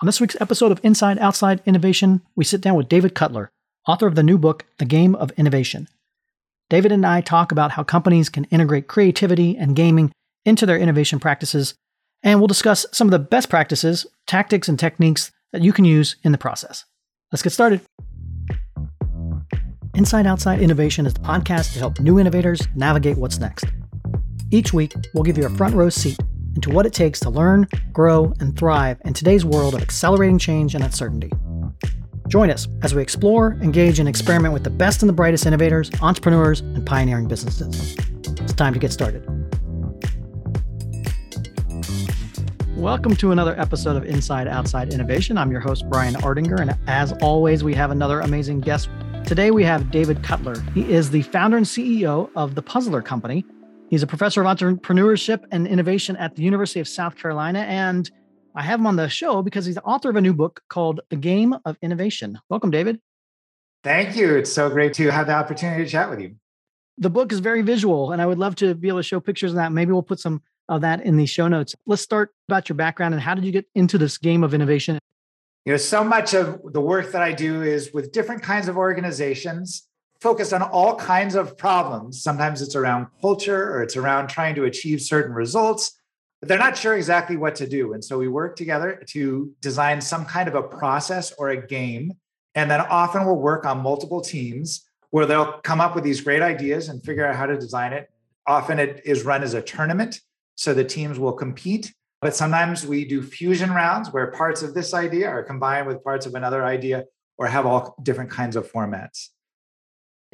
On this week's episode of Inside Outside Innovation, we sit down with David Cutler, author of the new book, The Game of Innovation. David and I talk about how companies can integrate creativity and gaming into their innovation practices, and we'll discuss some of the best practices, tactics, and techniques that you can use in the process. Let's get started. Inside Outside Innovation is the podcast to help new innovators navigate what's next. Each week, we'll give you a front row seat into what it takes to learn, grow, and thrive in today's world of accelerating change and uncertainty. Join us as we explore, engage, and experiment with the best and the brightest innovators, entrepreneurs, and pioneering businesses. It's time to get started. Welcome to another episode of Inside Outside Innovation. I'm your host, Brian Ardinger, and as always, we have another amazing guest. Today, we have David Cutler. He is the founder and CEO of the Puzzler Company, He's a professor of entrepreneurship and innovation at the University of South Carolina. And I have him on the show because he's the author of a new book called The Game of Innovation. Welcome, David. Thank you. It's so great to have the opportunity to chat with you. The book is very visual, and I would love to be able to show pictures of that. Maybe we'll put some of that in the show notes. Let's start about your background and how did you get into this game of innovation? You know, so much of the work that I do is with different kinds of organizations focused on all kinds of problems. Sometimes it's around culture or it's around trying to achieve certain results, but they're not sure exactly what to do. And so we work together to design some kind of a process or a game. And then often we'll work on multiple teams where they'll come up with these great ideas and figure out how to design it. Often it is run as a tournament. So the teams will compete. But sometimes we do fusion rounds where parts of this idea are combined with parts of another idea or have all different kinds of formats.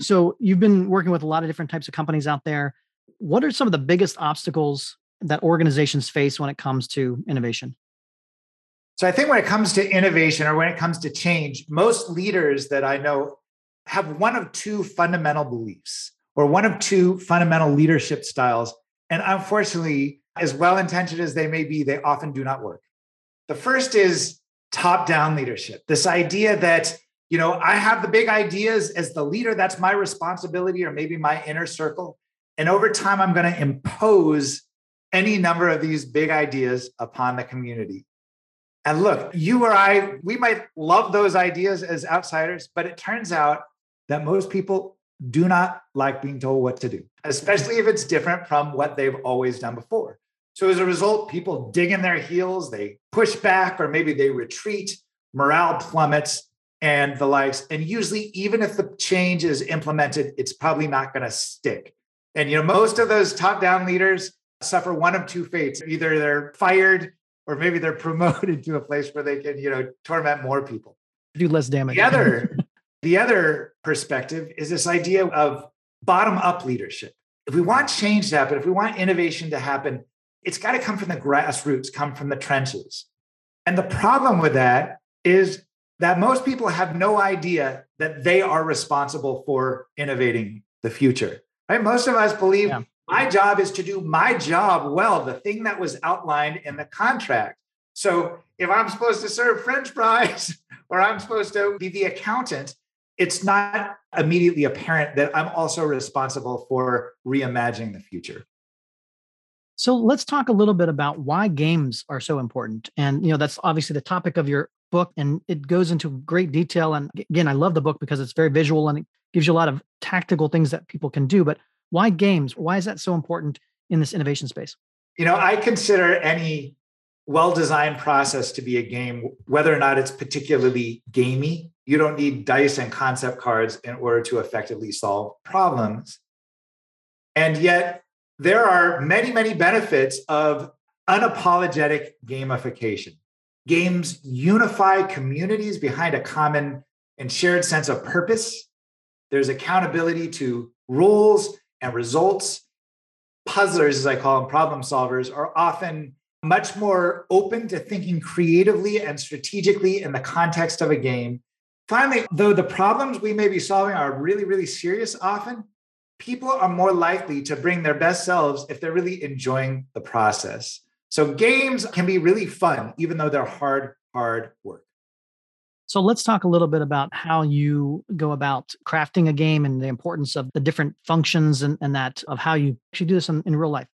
So you've been working with a lot of different types of companies out there. What are some of the biggest obstacles that organizations face when it comes to innovation? So I think when it comes to innovation or when it comes to change, most leaders that I know have one of two fundamental beliefs or one of two fundamental leadership styles. And unfortunately, as well intentioned as they may be, they often do not work. The first is top down leadership, this idea that you know, I have the big ideas as the leader. That's my responsibility, or maybe my inner circle. And over time, I'm going to impose any number of these big ideas upon the community. And look, you or I, we might love those ideas as outsiders, but it turns out that most people do not like being told what to do, especially if it's different from what they've always done before. So as a result, people dig in their heels, they push back, or maybe they retreat, morale plummets, and the likes. And usually, even if the change is implemented, it's probably not going to stick. And you know, most of those top-down leaders suffer one of two fates: either they're fired, or maybe they're promoted to a place where they can, you know, torment more people, do less damage. The other, the other perspective is this idea of bottom-up leadership. If we want change to happen, if we want innovation to happen, it's got to come from the grassroots, come from the trenches. And the problem with that is that most people have no idea that they are responsible for innovating the future. Right? Most of us believe yeah. my job is to do my job well, the thing that was outlined in the contract. So if I'm supposed to serve French fries or I'm supposed to be the accountant, it's not immediately apparent that I'm also responsible for reimagining the future. So let's talk a little bit about why games are so important. And you know, that's obviously the topic of your book and it goes into great detail and again, I love the book because it's very visual and it gives you a lot of tactical things that people can do, but why games? Why is that so important in this innovation space? You know, I consider any well-designed process to be a game whether or not it's particularly gamey. You don't need dice and concept cards in order to effectively solve problems. And yet there are many, many benefits of unapologetic gamification. Games unify communities behind a common and shared sense of purpose. There's accountability to rules and results. Puzzlers, as I call them, problem solvers, are often much more open to thinking creatively and strategically in the context of a game. Finally, though the problems we may be solving are really, really serious often, people are more likely to bring their best selves if they're really enjoying the process. So games can be really fun, even though they're hard, hard work. So let's talk a little bit about how you go about crafting a game and the importance of the different functions and, and that of how you actually do this in, in real life.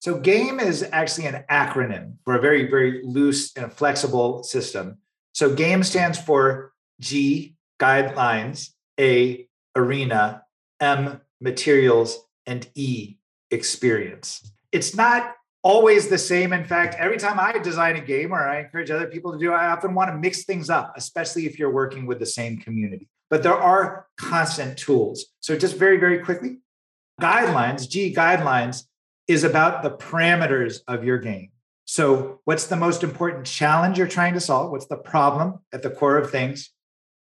So, GAME is actually an acronym for a very, very loose and flexible system. So, GAME stands for G, guidelines, A, arena, M, materials, and E, experience. It's not always the same. In fact, every time I design a game or I encourage other people to do, I often want to mix things up, especially if you're working with the same community. But there are constant tools. So, just very, very quickly guidelines, G guidelines, is about the parameters of your game. So, what's the most important challenge you're trying to solve? What's the problem at the core of things?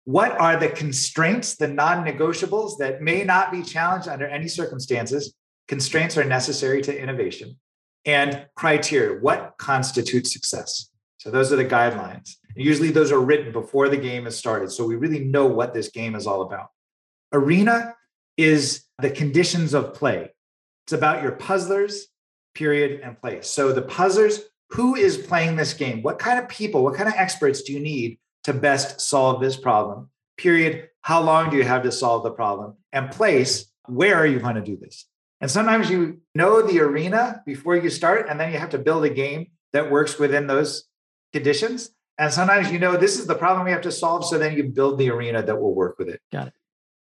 What are the constraints, the non negotiables that may not be challenged under any circumstances? Constraints are necessary to innovation. And criteria what constitutes success? So, those are the guidelines. usually, those are written before the game is started. So, we really know what this game is all about. Arena is the conditions of play. It's about your puzzlers, period, and place. So the puzzlers, who is playing this game? What kind of people, what kind of experts do you need to best solve this problem? Period. How long do you have to solve the problem? And place, where are you going to do this? And sometimes you know the arena before you start, and then you have to build a game that works within those conditions. And sometimes you know this is the problem we have to solve. So then you build the arena that will work with it. Got it.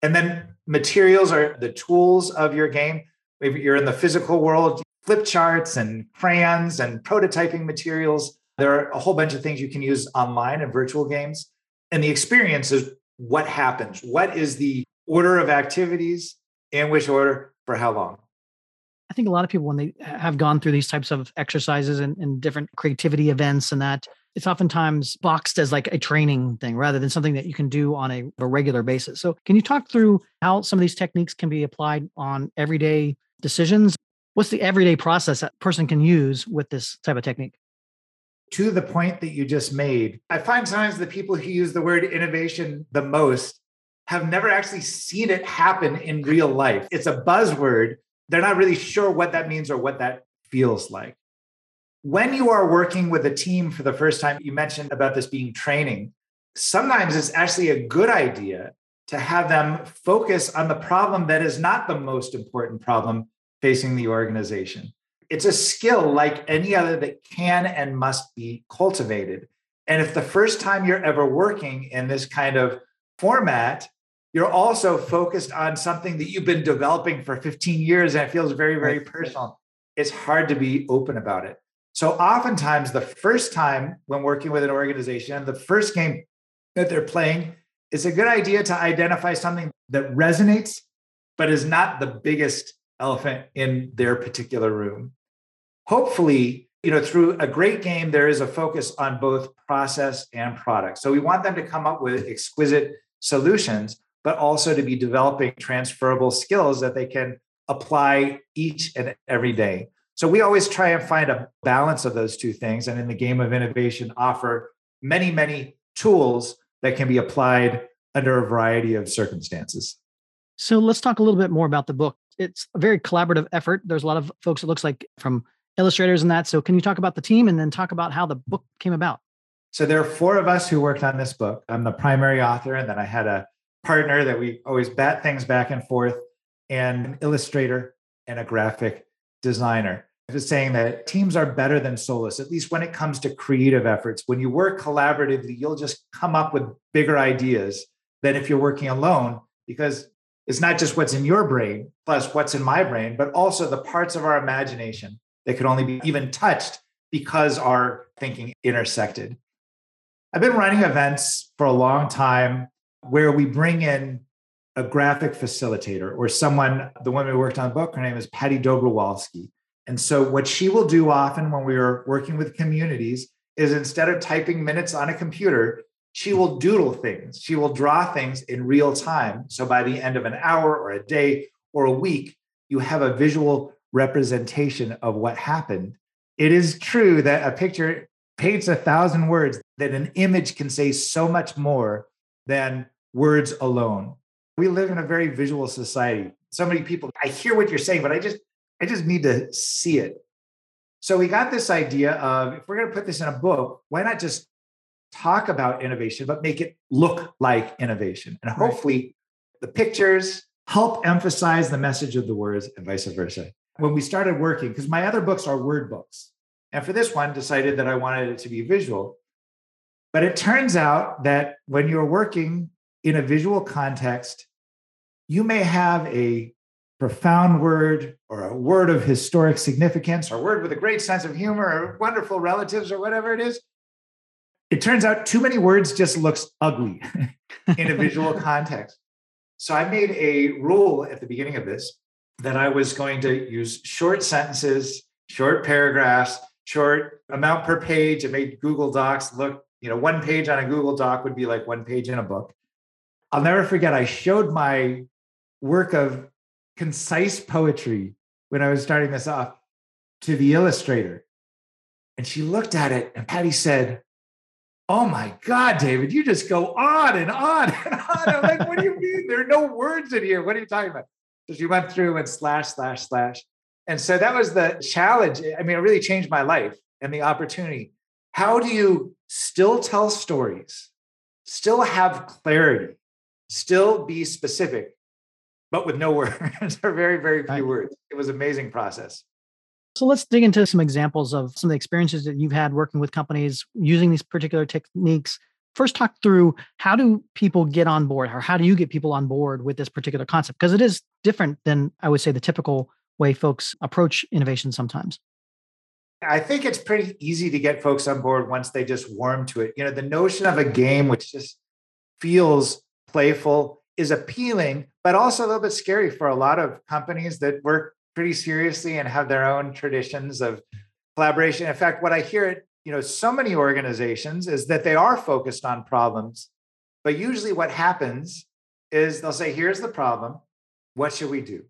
And then materials are the tools of your game. Maybe you're in the physical world, flip charts and crayons and prototyping materials. There are a whole bunch of things you can use online and virtual games. And the experience is what happens? What is the order of activities? In which order? For how long? Think a lot of people, when they have gone through these types of exercises and, and different creativity events and that, it's oftentimes boxed as like a training thing rather than something that you can do on a, a, regular basis. So, can you talk through how some of these techniques can be applied on everyday decisions? What's the everyday process that person can use with this type of technique? To the point that you just made, I find sometimes the people who use the word innovation the most have never actually seen it happen in real life. It's a buzzword. They're not really sure what that means or what that feels like. When you are working with a team for the first time, you mentioned about this being training. Sometimes it's actually a good idea to have them focus on the problem that is not the most important problem facing the organization. It's a skill like any other that can and must be cultivated. And if the first time you're ever working in this kind of format, you're also focused on something that you've been developing for 15 years and it feels very, very personal, it's hard to be open about it. So, oftentimes, the first time when working with an organization, the first game that they're playing it's a good idea to identify something that resonates, but is not the biggest elephant in their particular room. Hopefully, you know, through a great game, there is a focus on both process and product. So we want them to come up with exquisite solutions, but also to be developing transferable skills that they can apply each and every day. So we always try and find a balance of those two things. And in the game of innovation, offer many, many tools that can be applied under a variety of circumstances. So let's talk a little bit more about the book. It's a very collaborative effort. There's a lot of folks, it looks like, from illustrators and that. So can you talk about the team and then talk about how the book came about? So there are four of us who worked on this book. I'm the primary author, and then I had a partner that we always bat things back and forth, and an illustrator and a graphic designer is saying that teams are better than soloists, at least when it comes to creative efforts. When you work collaboratively, you'll just come up with bigger ideas than if you're working alone, because it's not just what's in your brain plus what's in my brain, but also the parts of our imagination that could only be even touched because our thinking intersected. I've been running events for a long time where we bring in a graphic facilitator or someone, the woman who worked on the book, her name is Patti Dobrowolski. And so, what she will do often when we are working with communities is instead of typing minutes on a computer, she will doodle things. She will draw things in real time. So, by the end of an hour or a day or a week, you have a visual representation of what happened. It is true that a picture paints a thousand words, that an image can say so much more than words alone. We live in a very visual society. So many people, I hear what you're saying, but I just I just need to see it. So we got this idea of if we're going to put this in a book, why not just talk about innovation, but make it look like innovation? And hopefully right. the pictures help emphasize the message of the words and vice versa. when we started working, because my other books are word books. And for this one, decided that I wanted it to be visual. But it turns out that when you're working in a visual context, you may have a profound word or a word of historic significance or a word with a great sense of humor or wonderful relatives or whatever it is. It turns out too many words just looks ugly in a visual context. So I made a rule at the beginning of this that I was going to use short sentences, short paragraphs, short amount per page. It made Google Docs look, you know, one page on a Google Doc would be like one page in a book. I'll never forget, I showed my work of concise poetry when I was starting this off to the illustrator. And she looked at it, and Patti said, Oh my God, David, you just go on and on and on. I'm like, what do you mean? There are no words in here. What are you talking about? So she went through and slash, slash, slash. And so that was the challenge. I mean, it really changed my life and the opportunity. How do you still tell stories, still have clarity, still be specific, but with no words or very, very few right. words. It was amazing process. So let's dig into some examples of some of the experiences that you've had working with companies using these particular techniques. First, talk through how do people get on board, or how do you get people on board with this particular concept? Because it is different than I would say the typical way folks approach innovation sometimes. I think it's pretty easy to get folks on board once they just warm to it. You know, the notion of a game which just feels playful is appealing, but also a little bit scary for a lot of companies that work pretty seriously and have their own traditions of collaboration. In fact, what I hear at you know so many organizations is that they are focused on problems, but usually what happens is they'll say, "Here's the problem. What should we do?"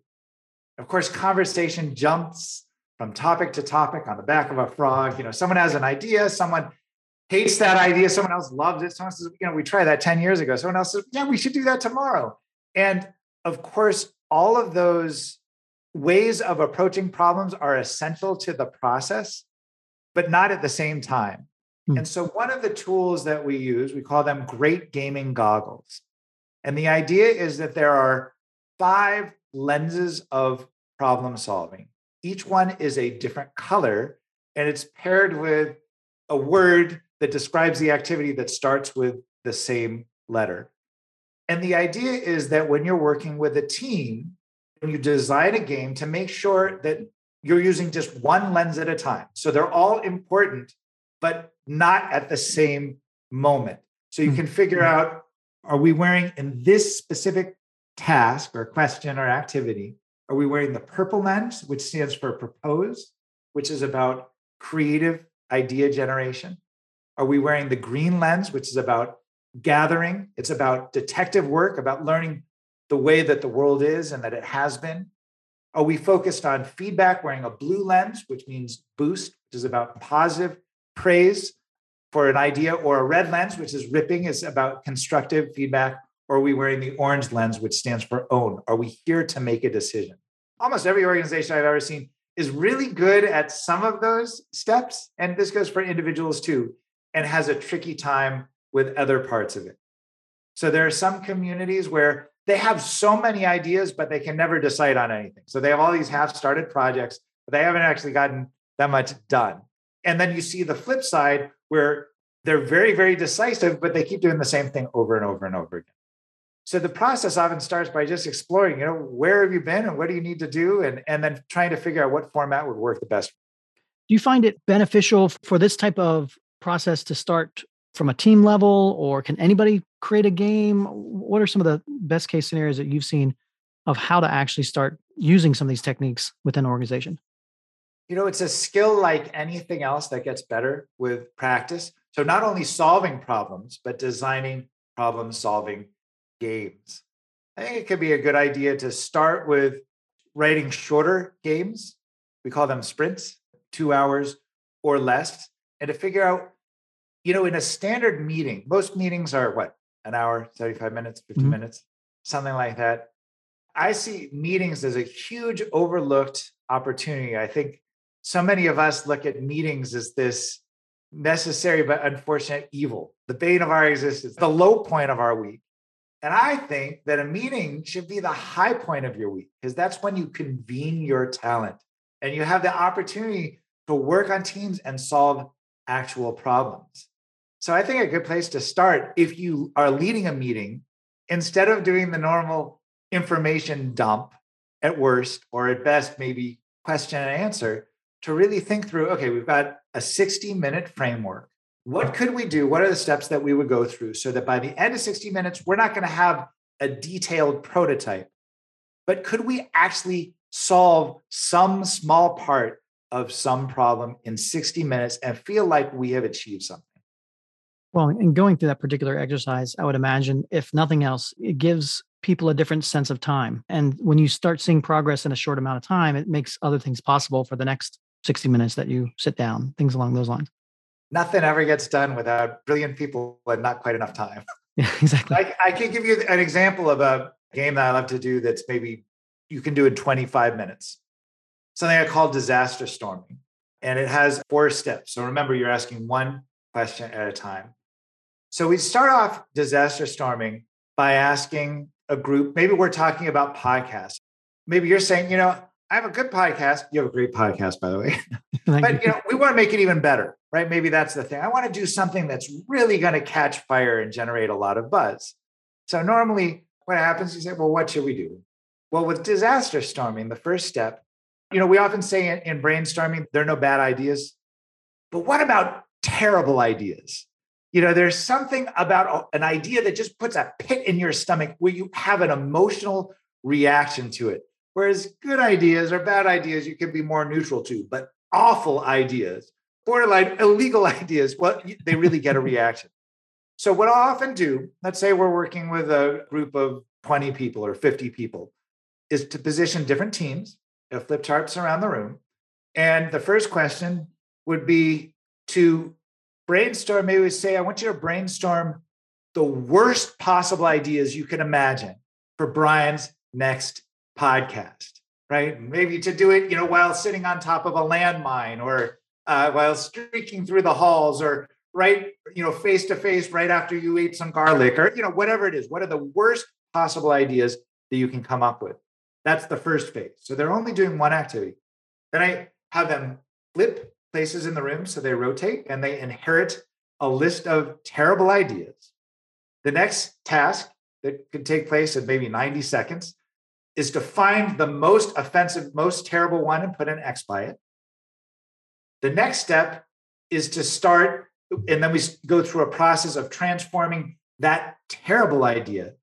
Of course, conversation jumps from topic to topic on the back of a frog. You know, someone has an idea, someone hates that idea. Someone else loves it. Someone says, you know, we tried that 10 years ago. Someone else says, yeah, we should do that tomorrow. And of course, all of those ways of approaching problems are essential to the process, but not at the same time. Mm. And so, one of the tools that we use, we call them great gaming goggles. And the idea is that there are five lenses of problem solving. Each one is a different color, and it's paired with a word that describes the activity that starts with the same letter. And the idea is that when you're working with a team, when you design a game to make sure that you're using just one lens at a time. So they're all important, but not at the same moment. So you hmm. can figure out are we wearing in this specific task or question or activity, are we wearing the purple lens, which stands for propose, which is about creative idea generation? Are we wearing the green lens, which is about gathering? It's about detective work, about learning the way that the world is and that it has been. Are we focused on feedback, wearing a blue lens, which means boost, which is about positive praise for an idea, or a red lens, which is ripping, is about constructive feedback? Or are we wearing the orange lens, which stands for own? Are we here to make a decision? Almost every organization I've ever seen is really good at some of those steps. And this goes for individuals too and has a tricky time with other parts of it. So there are some communities where they have so many ideas, but they can never decide on anything. So they have all these half started projects, but they haven't actually gotten that much done. And then you see the flip side where they're very, very decisive, but they keep doing the same thing over and over and over again. So the process often starts by just exploring, you know, where have you been and what do you need to do? And, and then trying to figure out what format would work the best. Do you find it beneficial for this type of process to start from a team level or can anybody create a game? What are some of the best case scenarios that you've seen of how to actually start using some of these techniques within an organization? You know it's a skill like anything else that gets better with practice. So not only solving problems but designing problem solving games. I think it could be a good idea to start with writing shorter games. We call them sprints two hours or less and to figure out, you know, in a standard meeting, most meetings are what, an hour, 75 minutes, 50 mm-hmm. minutes, something like that. I see meetings as a huge overlooked opportunity. I think so many of us look at meetings as this necessary but unfortunate evil, the bane of our existence, the low point of our week. And I think that a meeting should be the high point of your week because that's when you convene your talent. and you have the opportunity to work on teams and solve actual problems. So I think a good place to start if you are leading a meeting, instead of doing the normal information dump at worst, or at best, maybe question and answer, to really think through okay, we've got a 60 minute framework. What could we do? What are the steps that we would go through so that by the end of 60 minutes, we're not going to have a detailed prototype, but could we actually solve some small part of some problem in 60 minutes and feel like we have achieved something? Well, in going through that particular exercise, I would imagine, if nothing else, it gives people a different sense of time. And when you start seeing progress in a short amount of time, it makes other things possible for the next 60 minutes that you sit down, things along those lines. Nothing ever gets done without brilliant people and not quite enough time. Yeah, exactly. I, I can give you an example of a game that I love to do that's maybe you can do in 25 minutes. Something I call disaster storming. And it has four steps. So remember, you're asking one question at a time. So we start off disaster storming by asking a group, maybe we're talking about podcasts. Maybe you're saying, you know, I have a good podcast. You have a great podcast, by the way. but you know, we want to make it even better, right? Maybe that's the thing. I want to do something that's really going to catch fire and generate a lot of buzz. So normally what happens, you say, well, what should we do? Well, with disaster storming, the first step, you know, we often say in, in brainstorming, there are no bad ideas. But what about terrible ideas? You know, there's something about an idea that just puts a pit in your stomach where you have an emotional reaction to it. Whereas good ideas or bad ideas, you can be more neutral to, but awful ideas, borderline illegal ideas, well, they really get a reaction. So, what I often do, let's say we're working with a group of 20 people or 50 people, is to position different teams, flip charts around the room. And the first question would be to brainstorm, maybe we say, I want you to brainstorm the worst possible ideas you can imagine for Brian's next podcast, right? Maybe to do it, you know, while sitting on top of a landmine or uh, while streaking through the halls or right, you know, face to face right after you ate some garlic or, you know, whatever it is. What are the worst possible ideas that you can come up with? That's the first phase. So they're only doing one activity. Then I have them flip places in the room so they rotate and they inherit a list of terrible ideas. The next task that could take place in maybe 90 seconds is to find the most offensive, most terrible one and put an X by it. The next step is to start, and then we go through a process of transforming that terrible idea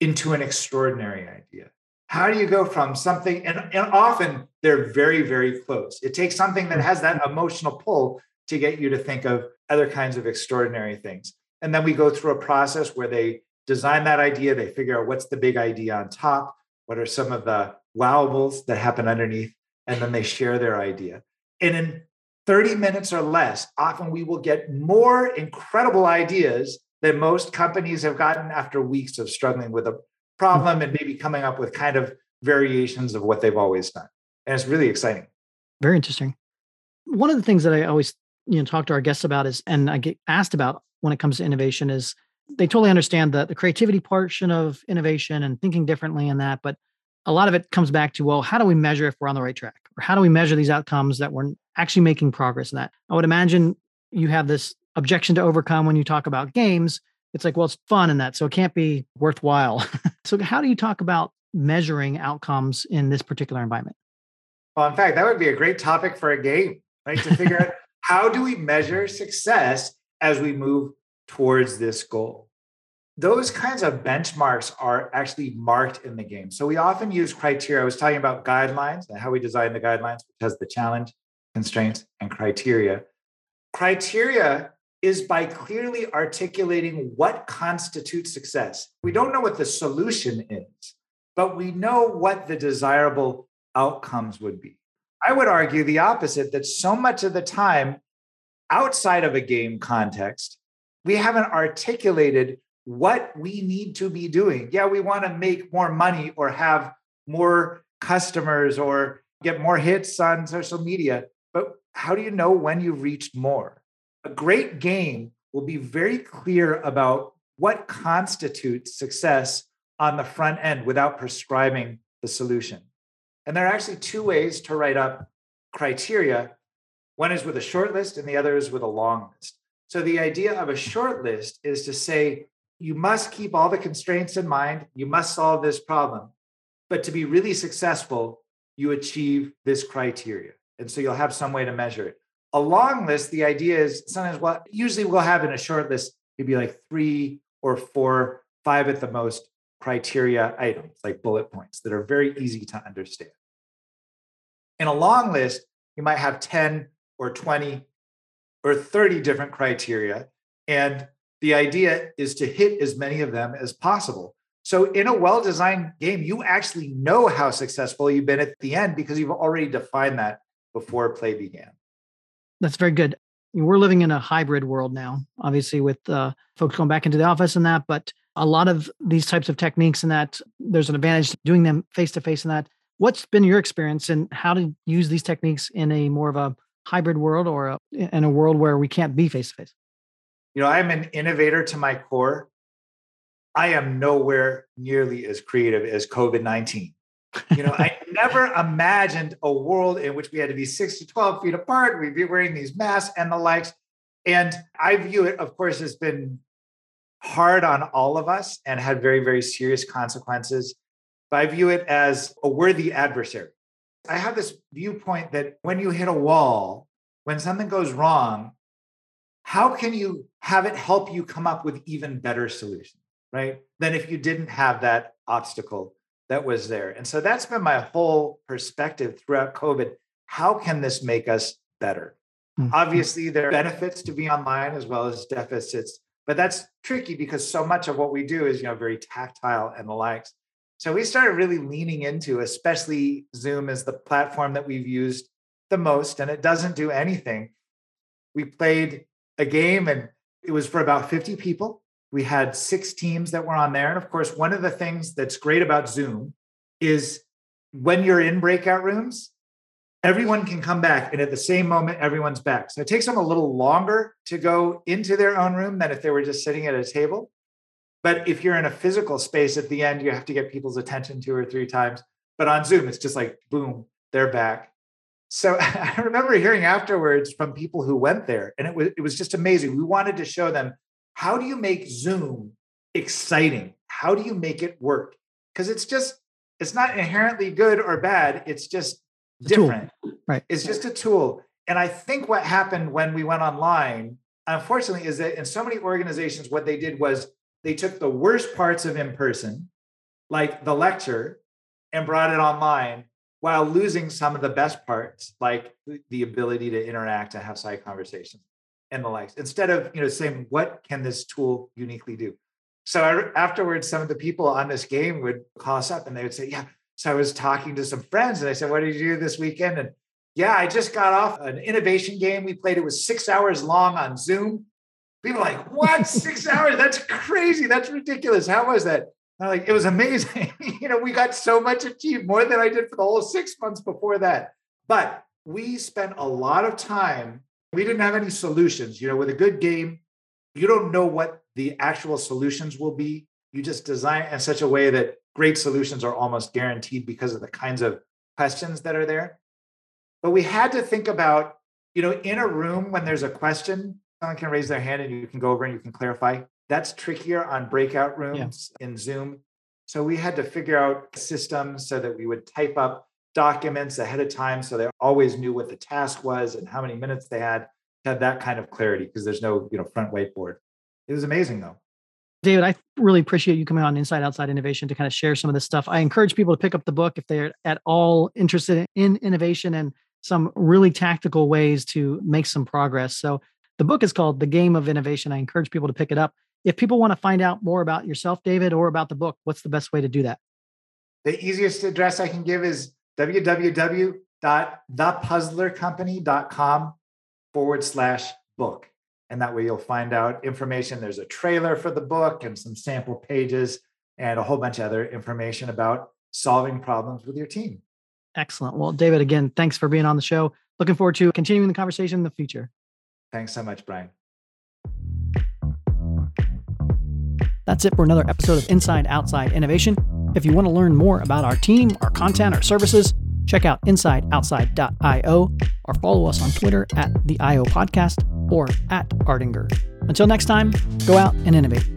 into an extraordinary idea how do you go from something and, and often they're very very close. It takes something that hmm. has that emotional pull to get you to think of other kinds of extraordinary things. And then we go through a process where they design that idea they figure out what's the big idea on top what are some of the wowables that happen underneath and then they share their idea. And in 30 minutes or less often we will get more incredible ideas than most companies have gotten after weeks of struggling with a Mm-hmm. problem and maybe coming up with kind of variations of what they've always done. And it's really exciting. Very interesting. One of the things that I always you know talk to our guests about is and I get asked about when it comes to innovation is they totally understand the, the creativity portion of innovation and thinking differently in that, but a lot of it comes back to well, how do we measure if we're on the right track? Or how do we measure these outcomes that we're actually making progress in that? I would imagine you have this objection to overcome when you talk about games it's like, well, it's fun in that. So it can't be worthwhile. so, how do you talk about measuring outcomes in this particular environment? Well, in fact, that would be a great topic for a game, right? To figure out how do we measure success as we move towards this goal. Those kinds of benchmarks are actually marked in the game. So we often use criteria. I was talking about guidelines and how we design the guidelines, which has the challenge, constraints, and criteria. Criteria is by clearly articulating what constitutes success. We don't know what the solution is, but we know what the desirable outcomes would be. I would argue the opposite that so much of the time, outside of a game context, we haven't articulated what we need to be doing. Yeah, we want to make more money or have more customers or get more hits on social media. But how do you know when you've reached more? A great game will be very clear about what constitutes success on the front end without prescribing the solution. And there are actually two ways to write up criteria. One is with a short list and the other is with a long list. So the idea of a short list is to say, you must keep all the constraints in mind. You must solve this problem. But to be really successful, you achieve this criteria. And so you'll have some way to measure it. A long list, the idea is sometimes what usually we'll have in a short list, maybe like three or four, five at the most criteria items, like bullet points that are very easy to understand. In a long list, you might have 10 or 20 or 30 different criteria. And the idea is to hit as many of them as possible. So, in a well designed game, you actually know how successful you've been at the end because you've already defined that before play began. That's very good. We're living in a hybrid world now, obviously, with uh, folks going back into the office and that. But a lot of these types of techniques and that there's an advantage doing them face to face and that. What's been your experience and how to use these techniques in a more of a hybrid world or a, in a world where we can't be face to face? You know, I'm an innovator to my core. I am nowhere nearly as creative as COVID 19. You know, I never imagined a world in which we had to be six to 12 feet apart, we'd be wearing these masks and the likes. And I view it, of course, has been hard on all of us and had very, very serious consequences. But I view it as a worthy adversary. I have this viewpoint that when you hit a wall, when something goes wrong, how can you have it help you come up with even better solutions, right? Than if you didn't have that obstacle that was there. And so that's been my whole perspective throughout COVID. How can this make us better? Mm-hmm. Obviously, there are benefits to be online as well as deficits, but that's tricky because so much of what we do is, you know, very tactile and the likes. So we started really leaning into, especially Zoom as the platform that we've used the most, and it doesn't do anything. We played a game and it was for about 50 people. We had six teams that were on there. And of course, one of the things that's great about Zoom is when you're in breakout rooms, everyone can come back. And at the same moment, everyone's back. So it takes them a little longer to go into their own room than if they were just sitting at a table. But if you're in a physical space at the end, you have to get people's attention two or three times. But on Zoom, it's just like, boom, they're back. So I remember hearing afterwards from people who went there, and it was it was just amazing. We wanted to show them how do you make Zoom exciting? How do you make it work? Because it's just it's not inherently good or bad. It's just different. Right. It's just a tool. And I think what happened when we went online, unfortunately, is that in so many organizations, what they did was they took the worst parts of in person, like the lecture, and brought it online while losing some of the best parts, like the ability to interact and have side conversations and the likes, instead of you know saying what can this tool uniquely do. So I, afterwards, some of the people on this game would call us up and they would say, "Yeah." So I was talking to some friends and I said, "What did you do this weekend?" And yeah, I just got off an innovation game. We played it was six hours long on Zoom. People like, what? Six hours? That's crazy. That's ridiculous. How was that? I'm like, it was amazing. you know, we got so much achieved, more than I did for the whole six months before that. But we spent a lot of time. We didn't have any solutions. You know, with a good game, you don't know what the actual solutions will be. You just design in such a way that great solutions are almost guaranteed because of the kinds of questions that are there. But we had to think about, you know, in a room when there's a question, someone can raise their hand and you can go over and you can clarify. That's trickier on breakout rooms yeah. in Zoom. So we had to figure out systems so that we would type up documents ahead of time so they always knew what the task was and how many minutes they had to have that kind of clarity because there's no, you know, front whiteboard. It was amazing though. David, I really appreciate you coming on Inside Outside Innovation to kind of share some of this stuff. I encourage people to pick up the book if they're at all interested in innovation and some really tactical ways to make some progress. So the book is called The Game of Innovation. I encourage people to pick it up. If people want to find out more about yourself, David, or about the book, what's the best way to do that? The easiest address I can give is www.thepuzzlercompany.com forward slash book. And that way you'll find out information. There's a trailer for the book and some sample pages and a whole bunch of other information about solving problems with your team. Excellent. Well, David, again, thanks for being on the show. Looking forward to continuing the conversation in the future. Thanks so much, Brian. That's it for another episode of Inside Outside Innovation. If you want to learn more about our team, our content, our services, Check out insideoutside.io or follow us on Twitter at the IO Podcast or at Ardinger. Until next time, go out and innovate.